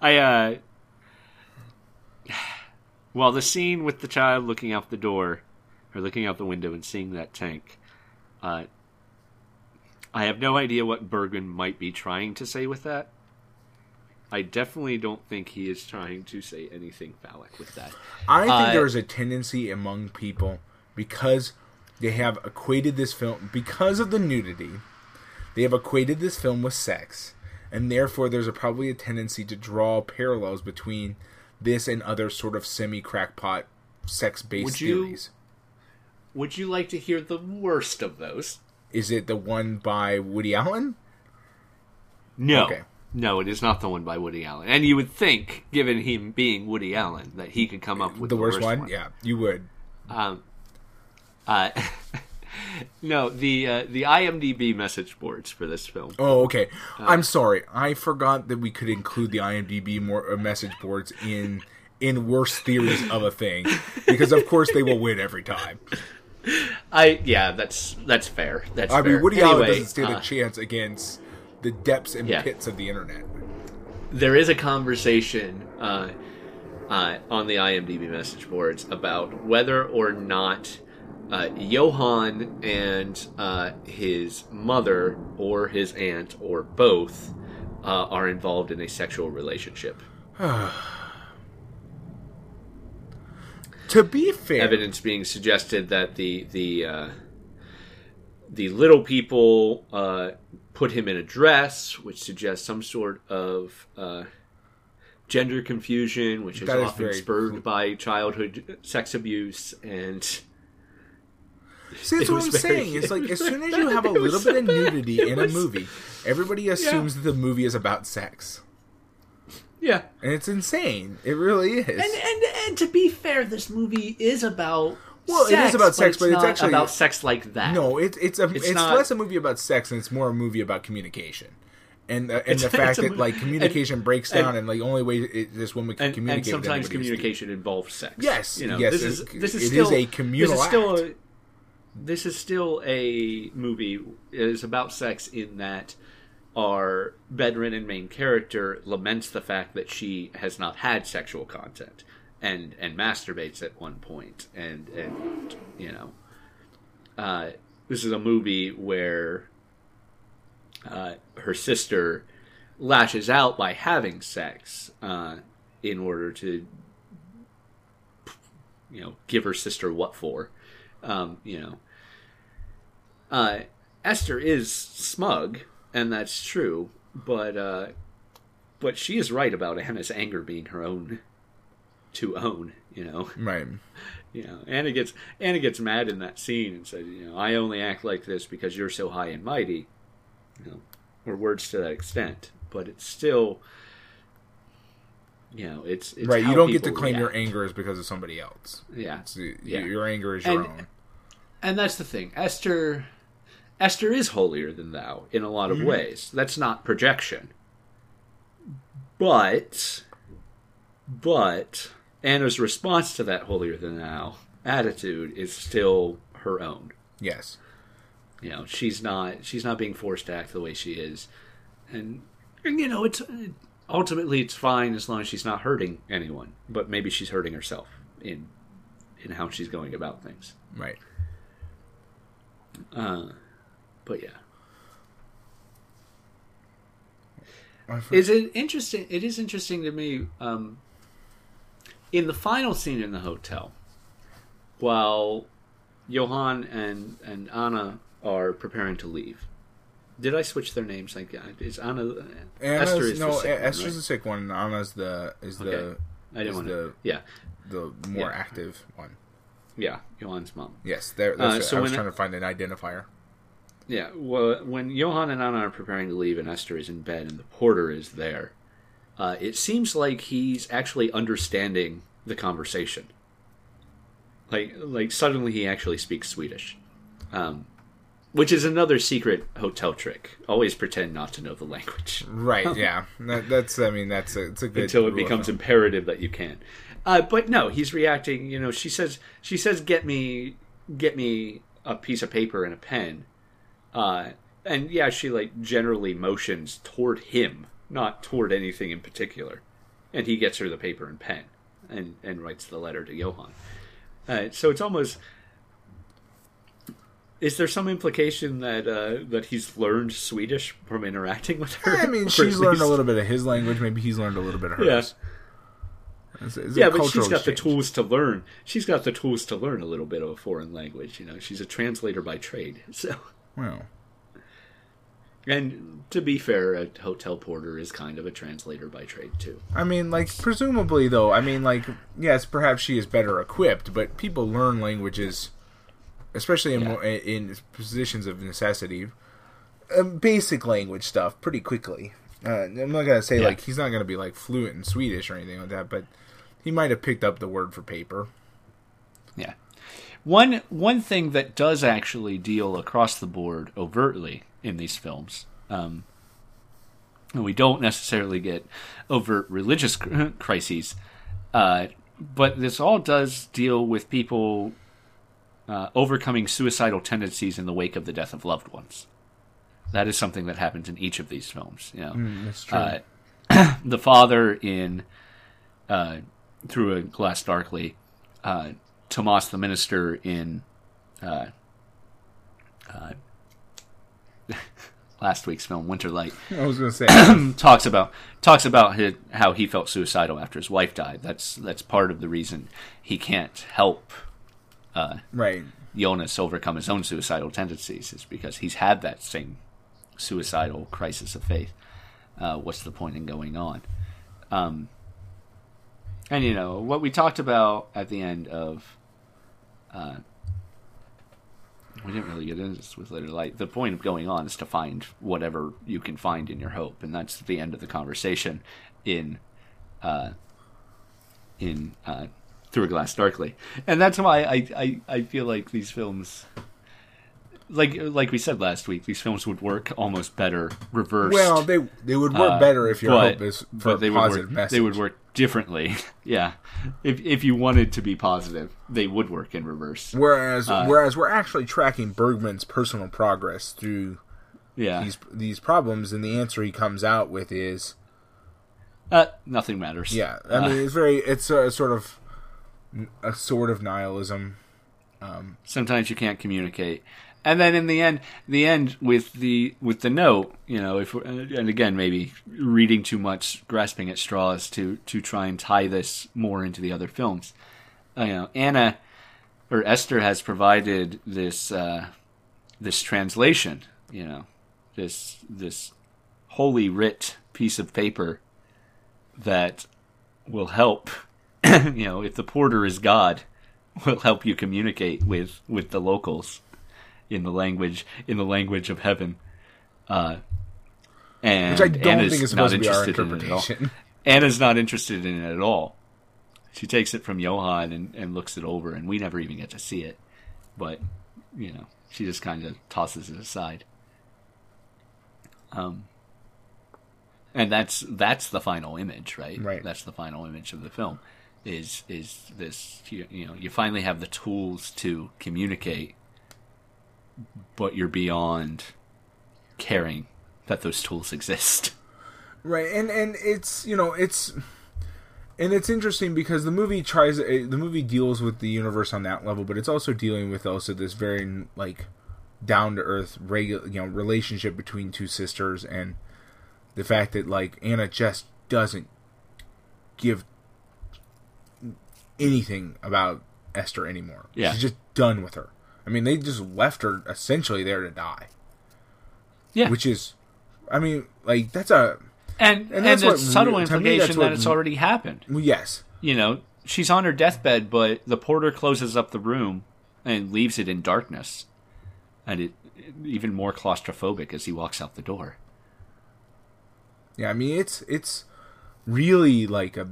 B: I uh well the scene with the child looking out the door or looking out the window and seeing that tank uh I have no idea what Bergman might be trying to say with that. I definitely don't think he is trying to say anything phallic with that.
A: I think
B: Uh,
A: there's a tendency among people because they have equated this film because of the nudity. They have equated this film with sex, and therefore there's a, probably a tendency to draw parallels between this and other sort of semi-crackpot sex-based
B: Would you-
A: theories.
B: Would you like to hear the worst of those?
A: Is it the one by Woody Allen?
B: No.
A: Okay.
B: No, it is not the one by Woody Allen. And you would think, given him being Woody Allen, that he could come up with
A: the, worst, one? Yeah, you would.
B: Um, uh, *laughs* no, the uh, the IMDb message boards for this film.
A: Oh, okay. I'm sorry. I forgot that we could include the IMDb more uh, message boards in in worst theories of a thing because of course they will win every time. *laughs*
B: I yeah, that's that's fair. That's
A: I
B: fair.
A: mean, Woody Allen doesn't stand
B: uh,
A: a chance against the depths and
B: Yeah.
A: pits of the internet.
B: there is a conversation uh, uh, on the IMDb message boards about whether or not uh, Johann and uh, his mother or his aunt or both uh, are involved in a sexual relationship. *sighs*
A: To be fair,
B: Evidence being suggested that the the uh, the little people uh, put him in a dress, which suggests some sort of uh, gender confusion, which is
A: is
B: often
A: very
B: spurred by childhood sex abuse and.
A: See, that's
B: It
A: what I'm
B: very-
A: saying. It's like as soon as you have a little
B: so-
A: bit of nudity *laughs*
B: it
A: in a movie, everybody assumes that the movie is about sex,
B: Yeah,
A: and it's insane. It really is.
B: and and and to be fair, this movie is about
A: Well, it is
B: sex,
A: about sex, but it's
B: not
A: actually-
B: about sex like that.
A: no, it's it's a it's,
B: not-
A: less a movie about sex and it's more a movie about communication. And, uh, and
B: It's-
A: the fact *laughs*
B: it's a
A: that like communication breaks down and, like the only way it, this woman can
B: and,
A: communicate
B: and
A: with
B: sometimes
A: anybody is
B: communication involves sex.
A: Yes,
B: you know,
A: yes,
B: this
A: it-
B: is this is
A: it
B: still
A: is a communal
B: This is still
A: act.
B: a, this is still a movie. It is about sex in that our bedridden main character laments the fact that she has not had sexual content and and masturbates at one point and and you know uh, this is a movie where uh, her sister lashes out by having sex uh, in order to you know give her sister what for um, you know uh, esther is smug and that's true but uh, but she is right about anna's anger being her own to own you know
A: right. *laughs*
B: you know anna gets anna gets mad in that scene and says you know i only act like this because you're so high and mighty you know or words to that extent but it's still you know it's, it's
A: right. You don't get to claim your anger is because of somebody else.
B: yeah
A: It's,
B: Yeah.
A: Your anger is your
B: And-
A: own.
B: and that's the thing esther esther is holier than thou in a lot of
A: Mm-hmm.
B: ways that's not projection but but anna's response to that holier than thou attitude is still her own
A: Yes.
B: you know she's not she's not being forced to act the way she is and, and you know it's ultimately it's fine as long as she's not hurting anyone but maybe she's hurting herself in in how she's going about things
A: Right.
B: uh but yeah is it interesting it is interesting to me um in the final scene in the hotel while johann and and anna are preparing to leave did i switch their names like is anna
A: Anna's,
B: esther is
A: no,
B: the sick one,
A: Esther's
B: right?
A: the sick one. and Anna's the is the
B: I didn't want to.
A: the
B: Yeah,
A: the more
B: Yeah.
A: active one.
B: yeah. Johann's mom.
A: Yes, there.
B: Uh, so
A: I was trying to find an identifier.
B: Yeah. Well, when Johan and Anna are preparing to leave, and Esther is in bed, and the porter is there, uh, it seems like he's actually understanding the conversation. Like, like suddenly he actually speaks Swedish, um, which is another secret hotel trick. Always pretend not to know the language.
A: Right. *laughs* Yeah. That, that's. I mean, that's a, it's a good
B: until it becomes imperative that you can. Uh, but no, he's reacting. You know, she says she says, "Get me, get me a piece of paper and a pen." Uh, and yeah, she like generally motions toward him, not toward anything in particular. And he gets her the paper and pen, and and writes the letter to Johann. Uh, so it's almost. Is there some implication that uh, that he's learned Swedish from interacting with her?
A: I mean, *laughs* she's learned a little bit of his language. Maybe he's learned a little bit of hers.
B: Yeah.
A: It's, it's
B: yeah, but she's got the tools to learn. She's got the tools to learn a little bit of a foreign language. You know, she's a translator by trade. *laughs* So,
A: Well,
B: and to be fair, a hotel porter is kind of a translator by trade too.
A: I mean, like presumably though. I mean, like yes, perhaps she is better equipped, but people learn languages, especially in
B: Yeah.
A: in positions of necessity, uh, basic language stuff pretty quickly. Uh, I'm not gonna say
B: Yeah.
A: like he's not gonna be like fluent in Swedish or anything like that, but he might have picked up the word for paper.
B: Yeah. One one thing that does actually deal across the board overtly in these films, um, and we don't necessarily get overt religious *laughs* crises, uh, but this all does deal with people uh, overcoming suicidal tendencies in the wake of the death of loved ones. That is something that happens in each of these films. You know,
A: That's true.
B: uh, *clears throat* the father in uh, Through a Glass Darkly, uh, Tomas the minister in uh, uh, *laughs* last week's film Winter Light *laughs*
A: I was gonna say *clears throat*
B: talks about talks about his, how he felt suicidal after his wife died. That's that's part of the reason he can't help
A: right.
B: Jonas overcome his own suicidal tendencies is because he's had that same suicidal crisis of faith. Uh, what's the point in going on? Um, and you know what we talked about at the end of. Uh, we didn't really get into this with Later Light. The point of going on is to find whatever you can find in your hope, and that's the end of the conversation in uh, in uh, Through a Glass Darkly, and that's why I, I, I feel like these films, like like we said last week, these films would work almost better reversed.
A: Well, they they would work
B: Uh,
A: better if your
B: but-
A: hope is for
B: but they
A: a
B: would
A: positive
B: work,
A: message.
B: They would work differently. *laughs* yeah, if if you wanted to be positive, they would work in reverse.
A: Whereas
B: Uh,
A: whereas we're actually tracking Bergman's personal progress through
B: Yeah,
A: these these problems, and the answer he comes out with is
B: uh, nothing matters.
A: yeah. I
B: Uh,
A: mean, it's very *laughs* it's a sort of a sort of nihilism.
B: Um, sometimes you can't communicate and then in the end the end with the with the note you know if and again maybe reading too much grasping at straws to to try and tie this more into the other films. Uh, you know anna or esther has provided this uh this translation you know this this holy writ piece of paper that will help *coughs* you know if the porter is god *laughs* will help you communicate with with the locals in the language in the language of heaven uh and
A: Which I don't
B: Anna's
A: think is
B: not
A: supposed to be our
B: interested in it at all. *laughs* Anna's not interested in it at all. She takes it from Johan and, and looks it over, and we never even get to see it. But you know, she just kind of tosses it aside. Um, and that's that's the final image, right?
A: Right.
B: That's the final image of the film. Is is this you, you know you finally have the tools to communicate, but you're beyond caring that those tools exist.
A: right and and it's you know it's and it's interesting because the movie tries eh, the movie deals with the universe on that level but it's also dealing with also this very like down to earth regular you know relationship between two sisters and the fact that like Anna just doesn't give anything about Esther anymore.
B: Yeah.
A: She's just done with her. I mean, they just left her essentially there to die,
B: Yeah,
A: which is I mean, like that's a
B: and
A: And
B: and,
A: that's
B: the
A: what
B: subtle implication
A: that's what
B: that it's already happened.
A: yes.
B: You know, she's on her deathbed, but the porter closes up the room and leaves it in darkness, and it even more claustrophobic as he walks out the door.
A: Yeah, I mean it's it's really like a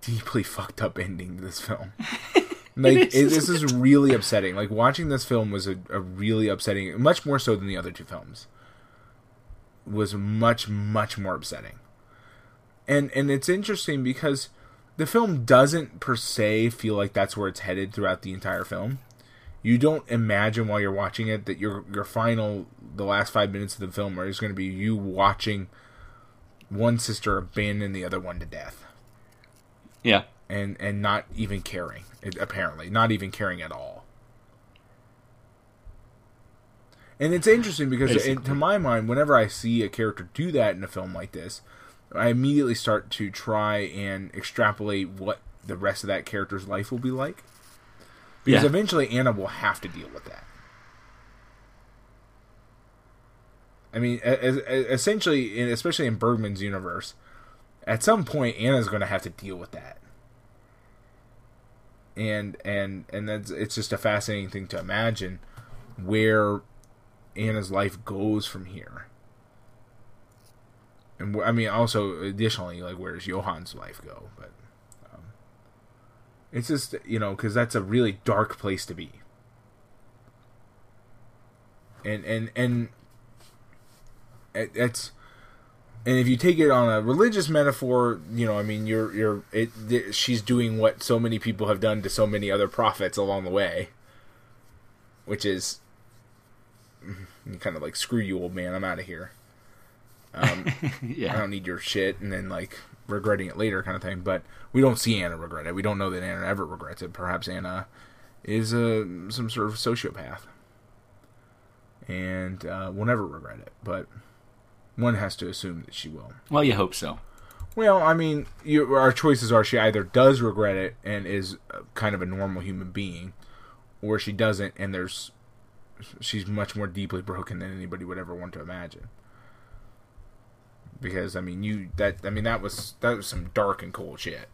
A: deeply *laughs* fucked up ending to this film. *laughs* Like it,
B: is.
A: this is really upsetting. Like watching this film was a, a really upsetting, much more so than the other two films. Was much much more upsetting. And and it's interesting because the film doesn't per se feel like that's where it's headed throughout the entire film. You don't imagine while you're watching it that your your final the last five minutes of the film are just going to be you watching one sister abandon the other one to death
B: Yeah,
A: and and not even caring apparently. Not even caring at all. And it's interesting because it, to my mind whenever i see a character do that in a film like this i immediately start to try and extrapolate what the rest of that character's life will be like. Because
B: Yeah.
A: eventually anna will have to deal with that. I mean, essentially, especially in Bergman's universe, at some point Anna's going to have to deal with that, and and and that's it's just a fascinating thing to imagine where Anna's life goes from here. and I mean also additionally like where does Johan's life go? But um, it's just you know because that's a really dark place to be. And and and it, it's and if you take it on a religious metaphor, you know, I mean, you're you're it, th- she's doing what so many people have done to so many other prophets along the way, which is kind of like screw you, old man, I'm out of here. Um, *laughs* I don't need your shit, and then like regretting it later, kind of thing. But we don't see Anna regret it. We don't know that Anna ever regrets it. Perhaps Anna is a some sort of sociopath, and uh, will never regret it. But one has to assume that she will.
B: Well, you hope so.
A: Well, I mean, you, our choices are she either does regret it and is kind of a normal human being, or she doesn't and there's she's much more deeply broken than anybody would ever want to imagine. Because I mean, you that I mean that was that was some dark and cold shit.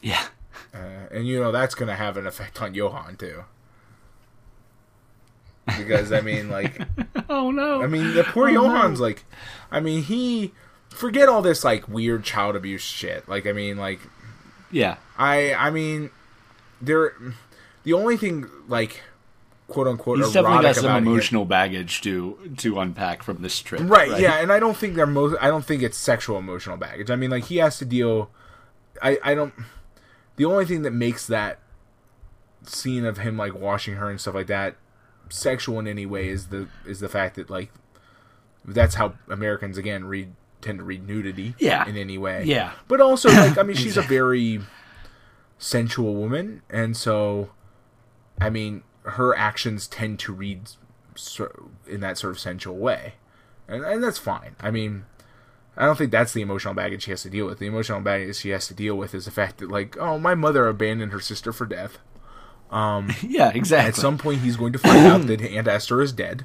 B: Yeah.
A: Uh, and you know that's going to have an effect on Johan too. Because I mean, like, *laughs*
B: Oh no.
A: I mean, the poor
B: Oh, no.
A: Johan's like, I mean, he forget all this like weird child abuse shit. Like, I mean, like,
B: yeah.
A: I, I mean, there, the only thing like, quote unquote,
B: He's definitely got some
A: about him-
B: emotional baggage to to unpack from this trip.
A: right, Yeah, and I don't think they're most. I don't think it's sexual emotional baggage. I mean, like he has to deal. I, I don't. The only thing that makes that scene of him like washing her and stuff like that sexual in any way is the is the fact that like that's how Americans again read tend to read nudity
B: Yeah.
A: in any way.
B: Yeah.
A: But also *coughs* like I mean she's a very sensual woman and so I mean her actions tend to read in that sort of sensual way. And and that's fine. I mean I don't think that's the emotional baggage she has to deal with. The emotional baggage she has to deal with is the fact that like, oh, my mother abandoned her sister for death. *laughs*
B: Yeah, exactly.
A: At some point, he's going to find out that *clears throat* Aunt Esther is dead.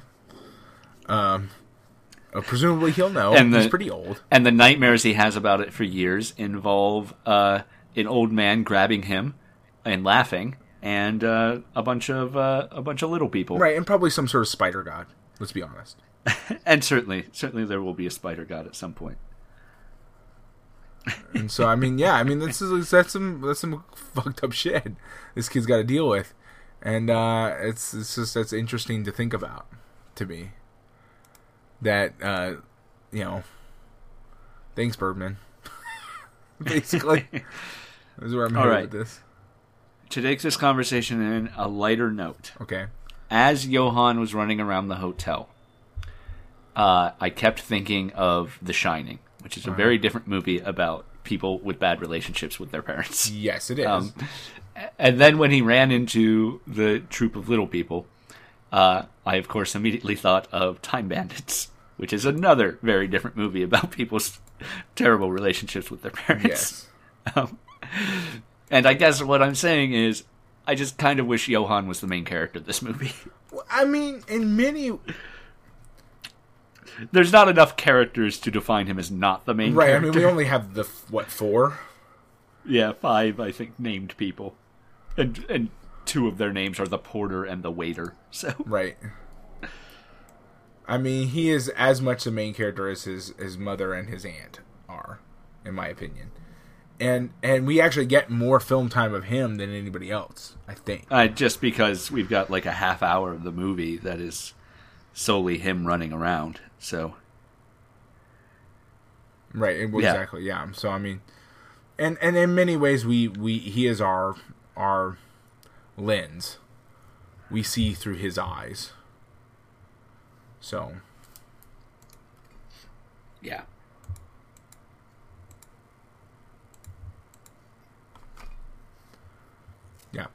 A: Um, uh, presumably he'll know.
B: And
A: he's pretty old.
B: and the nightmares he has about it for years involve uh, an old man grabbing him and laughing, and uh, a bunch of uh, a bunch of little people.
A: Right, and probably some sort of spider god. Let's be honest. *laughs*
B: And certainly, certainly there will be a spider god at some point.
A: And so, I mean, yeah, I mean, this is that's some that's some fucked up shit this kid's got to deal with, and uh, it's it's just that's interesting to think about to me. That uh, you know, thanks, Birdman. *laughs* Basically, *laughs* this is where I'm
B: All right.
A: with this.
B: To take this conversation in a lighter note,
A: Okay.
B: as Johan was running around the hotel, uh, I kept thinking of The Shining, which is a very different movie about people with bad relationships with their parents. *laughs*
A: Yes, it is.
B: Um, and then when he ran into the troop of little people, uh, I of course immediately thought of Time Bandits, *laughs* which is another very different movie about *laughs* people's terrible relationships with their parents.
A: yes.
B: And I guess what I'm saying is, I just kind of wish Johan was the main character of this movie.
A: Well, I mean, in many
B: There's not enough characters to define him as not the main
A: right. I mean, we only have the what four.
B: Yeah, five, I think, named people. And and two of their names are the porter and the waiter. *laughs* So
A: Right. I mean, he is as much the main character as his his mother and his aunt are, in my opinion. And and we actually get more film time of him than anybody else, I think.
B: uh, just because we've got like a half hour of the movie that is solely him running around. So
A: Right.
B: Yeah.
A: Exactly. Yeah. So I mean, and and in many ways, we we he is our our lens. We see through his eyes. So
B: yeah.
A: yeah.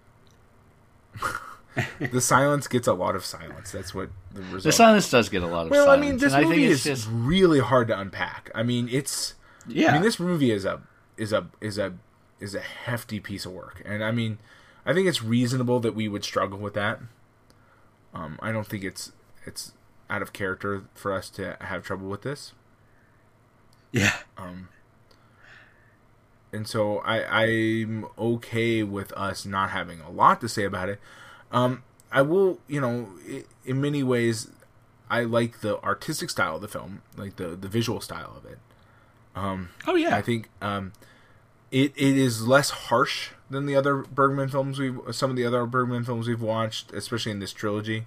A: *laughs* the silence gets a lot of silence. That's what the result.
B: The silence does get a lot of
A: Well,
B: silence.
A: I mean, this movie
B: think
A: is
B: just
A: really hard to unpack. I mean, it's.
B: yeah.
A: I mean, this movie is a is a is a is a hefty piece of work, and I mean, I think it's reasonable that we would struggle with that. Um, I don't think it's it's out of character for us to have trouble with this,
B: yeah. Um.
A: and so I I'm okay with us not having a lot to say about it. Um, I will, you know, in many ways, I like the artistic style of the film, like the the visual style of it.
B: Oh yeah.
A: I think um, it it is less harsh than the other Bergman films we some of the other Bergman films we've watched, especially in this trilogy.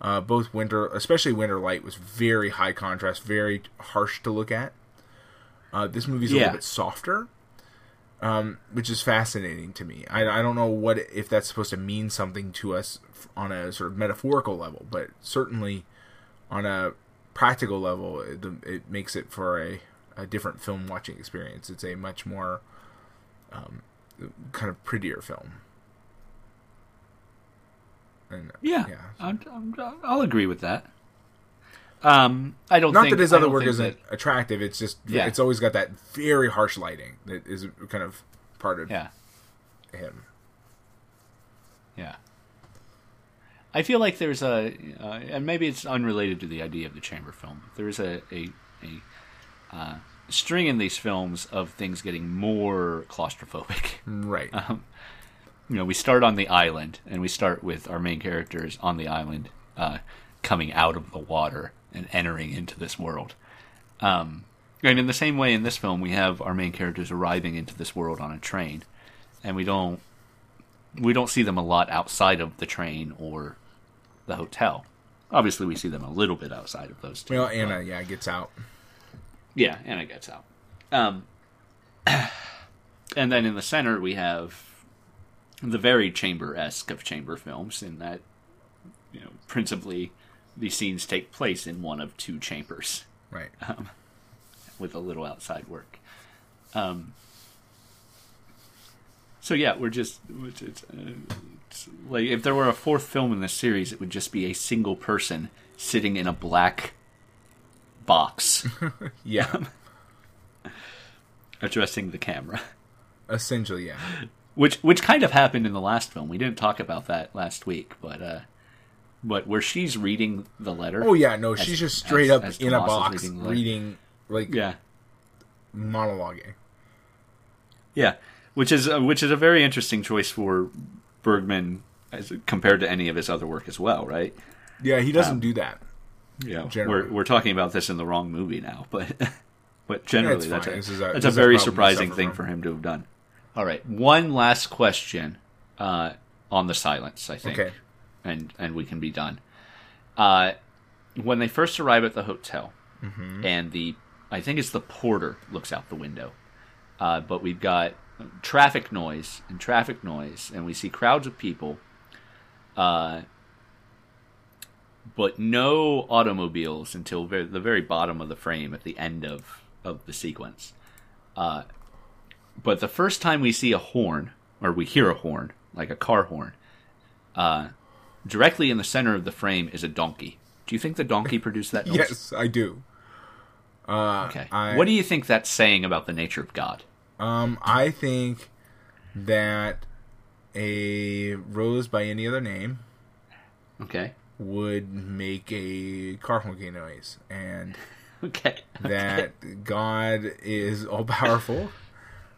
A: Uh, both Winter, especially Winter Light, was very high contrast, very harsh to look at. Uh, this movie's a
B: Yeah.
A: little bit softer, um, which is fascinating to me. I, I don't know what if that's supposed to mean something to us on a sort of metaphorical level, but certainly on a practical level, it, it makes it for a, a different film watching experience. It's a much more um, kind of prettier film. And,
B: Yeah,
A: yeah.
B: I'm, I'm, I'll agree with that. Um, I don't
A: Not
B: think
A: that his other work isn't
B: that-
A: attractive. It's just
B: Yeah.
A: it's always got that very harsh lighting that is kind of part of
B: yeah,
A: him.
B: yeah. I feel like there's a, uh, and maybe it's unrelated to the idea of the chamber film. There's a a, a uh, string in these films of things getting more claustrophobic.
A: Right. *laughs*
B: you know, we start on the island, and we start with our main characters on the island, uh, coming out of the water and entering into this world. Um, and in the same way, in this film, we have our main characters arriving into this world on a train, and we don't we don't see them a lot outside of the train or the hotel. Obviously, we see them a little bit outside of those two.
A: well,
B: but-
A: Anna, yeah, gets out.
B: yeah, Anna gets out. Um, *clears throat* and then in the center we have the very chamber esque of chamber films, in that you know principally the scenes take place in one of two chambers
A: Right.
B: with a little outside work. Um, so yeah, we're just it's, it's, uh, it's like if there were a fourth film in this series, it would just be a single person sitting in a black box *laughs*
A: Yeah.
B: addressing the camera.
A: Essentially, yeah.
B: which which kind of happened in the last film. We didn't talk about that last week, but uh, but where she's reading the letter.
A: Oh yeah, no,
B: As-
A: she's just straight
B: as-
A: up
B: as
A: in a box
B: reading
A: reading, like
B: yeah,
A: monologuing.
B: yeah, which is uh, which is a very interesting choice for Bergman as compared to any of his other work as well, right?
A: Yeah, he
B: Um,
A: doesn't do that.
B: Yeah,
A: Generally.
B: we're we're talking about this in the wrong movie now, *laughs* but but generally
A: it's
B: that's a,
A: a-
B: that's a
A: is a
B: very surprising thing
A: from.
B: for him to have done. All right, one last question uh, on the silence, I think,
A: Okay.
B: And and we can be done. Uh, when they first arrive at the hotel,
A: Mm-hmm.
B: and the I think it's the porter looks out the window, uh, but we've got traffic noise and traffic noise, and we see crowds of people. Uh, but no automobiles until very, the very bottom of the frame at the end of, of the sequence. Uh, but the first time we see a horn, or we hear a horn, like a car horn, uh, directly in the center of the frame is a donkey. Do you think the donkey produced that *laughs* noise?
A: Yes, I do. Uh,
B: Okay.
A: I,
B: what do you think that's saying about the nature of God?
A: Um, I think that a rose by any other name
B: Okay.
A: would make a car honking noise, and *laughs*
B: Okay.
A: that God is all powerful,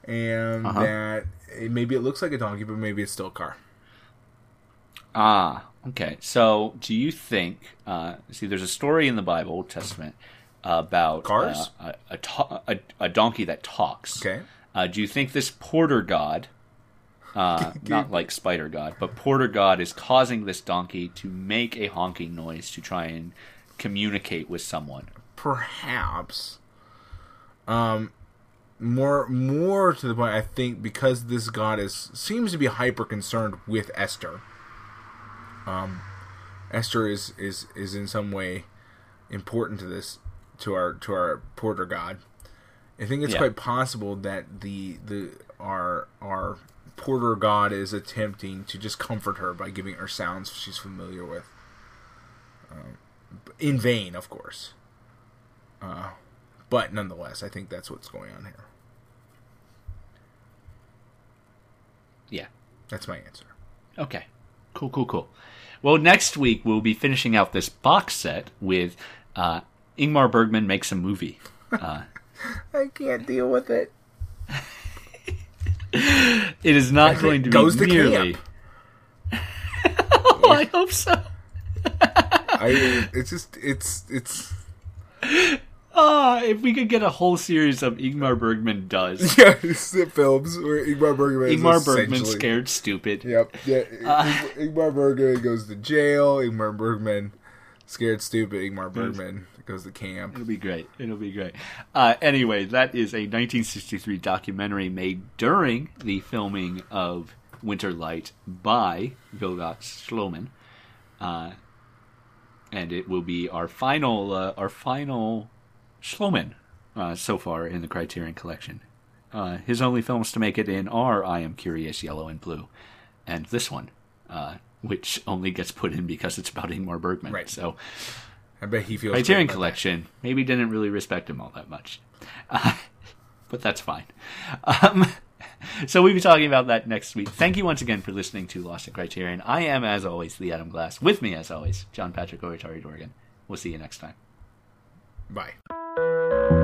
A: and
B: Uh-huh.
A: that it, maybe it looks like a donkey, but maybe it's still a car.
B: Ah, okay. So, do you think? Uh, see, there's a story in the Bible, Old Testament, about
A: Cars?
B: uh, a, a, to- a a donkey that talks.
A: Okay.
B: Uh, do you think this porter god, uh, *laughs* not like spider god, but porter god, is causing this donkey to make a honking noise to try and communicate with someone?
A: perhaps um more more to the point i think because this god is seems to be hyper concerned with esther um esther is is is in some way important to this to our to our porter god i think it's
B: Yeah.
A: quite possible that the the our our porter god is attempting to just comfort her by giving her sounds she's familiar with um, in vain of course uh, but nonetheless, I think that's what's going on here.
B: Yeah.
A: That's my answer.
B: Okay. Cool, cool, cool. Well, next week we'll be finishing out this box set with uh, Ingmar Bergman makes a movie. Uh, *laughs*
A: I can't deal with it. *laughs*
B: it is not going to
A: Goes
B: be
A: to
B: nearly.
A: camp. *laughs*
B: oh, I hope so.
A: I I. It's just. It's. It's.
B: Ah, if we could get a whole series of Ingmar Bergman does. *laughs*
A: Yeah, films where Ingmar Bergman. is
B: Ingmar Bergman scared stupid.
A: Yep. Yeah. *laughs*
B: Uh,
A: Ingmar Bergman goes to jail. Ingmar Bergman scared stupid. Ingmar Bergman goes to camp.
B: It'll be great. It'll be great. Uh, anyway, that is a 1963 documentary made during the filming of Winter Light by Vilgot Sjöman, uh, and it will be our final uh, our final Sjöman uh, so far in the Criterion Collection. Uh, his only films to make it in are I Am Curious, Yellow and Blue, and this one, uh, which only gets put in because it's about Ingmar Bergman.
A: Right.
B: So.
A: I bet he feels.
B: Criterion Collection maybe didn't really respect him all that much, uh, *laughs* but that's fine. Um, *laughs* so we'll be talking about that next week. Thank you once again for listening to Lost in Criterion. I am, as always, the Adam Glass. With me, as always, John Patrick Oritari Dorgan. We'll see you next time.
A: That. Bye.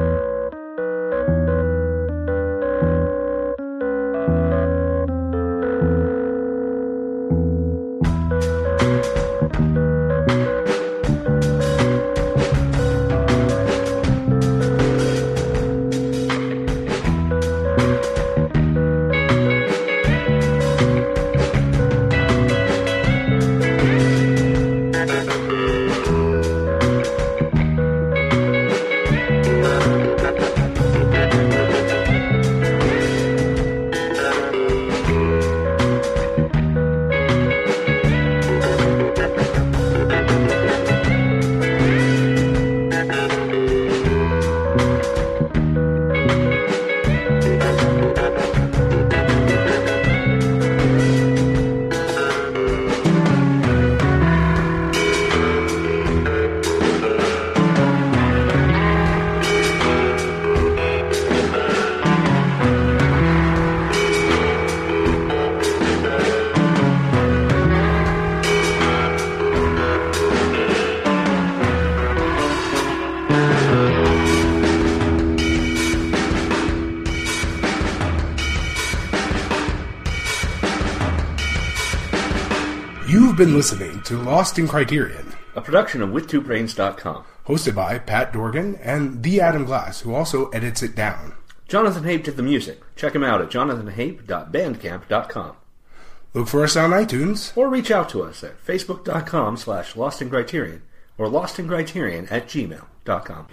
C: Been listening to Lost in Criterion,
B: A production of WithTwoBrains.com.
C: hosted by Pat Dorgan and the Adam Glass, who also edits it down.
B: Jonathan Hape did the music. Check him out at jonathanhape.bandcamp.com.
C: Look for us on iTunes.
B: Or reach out to us at facebook.com slash lost in criterion or lost in criterion at gmail.com.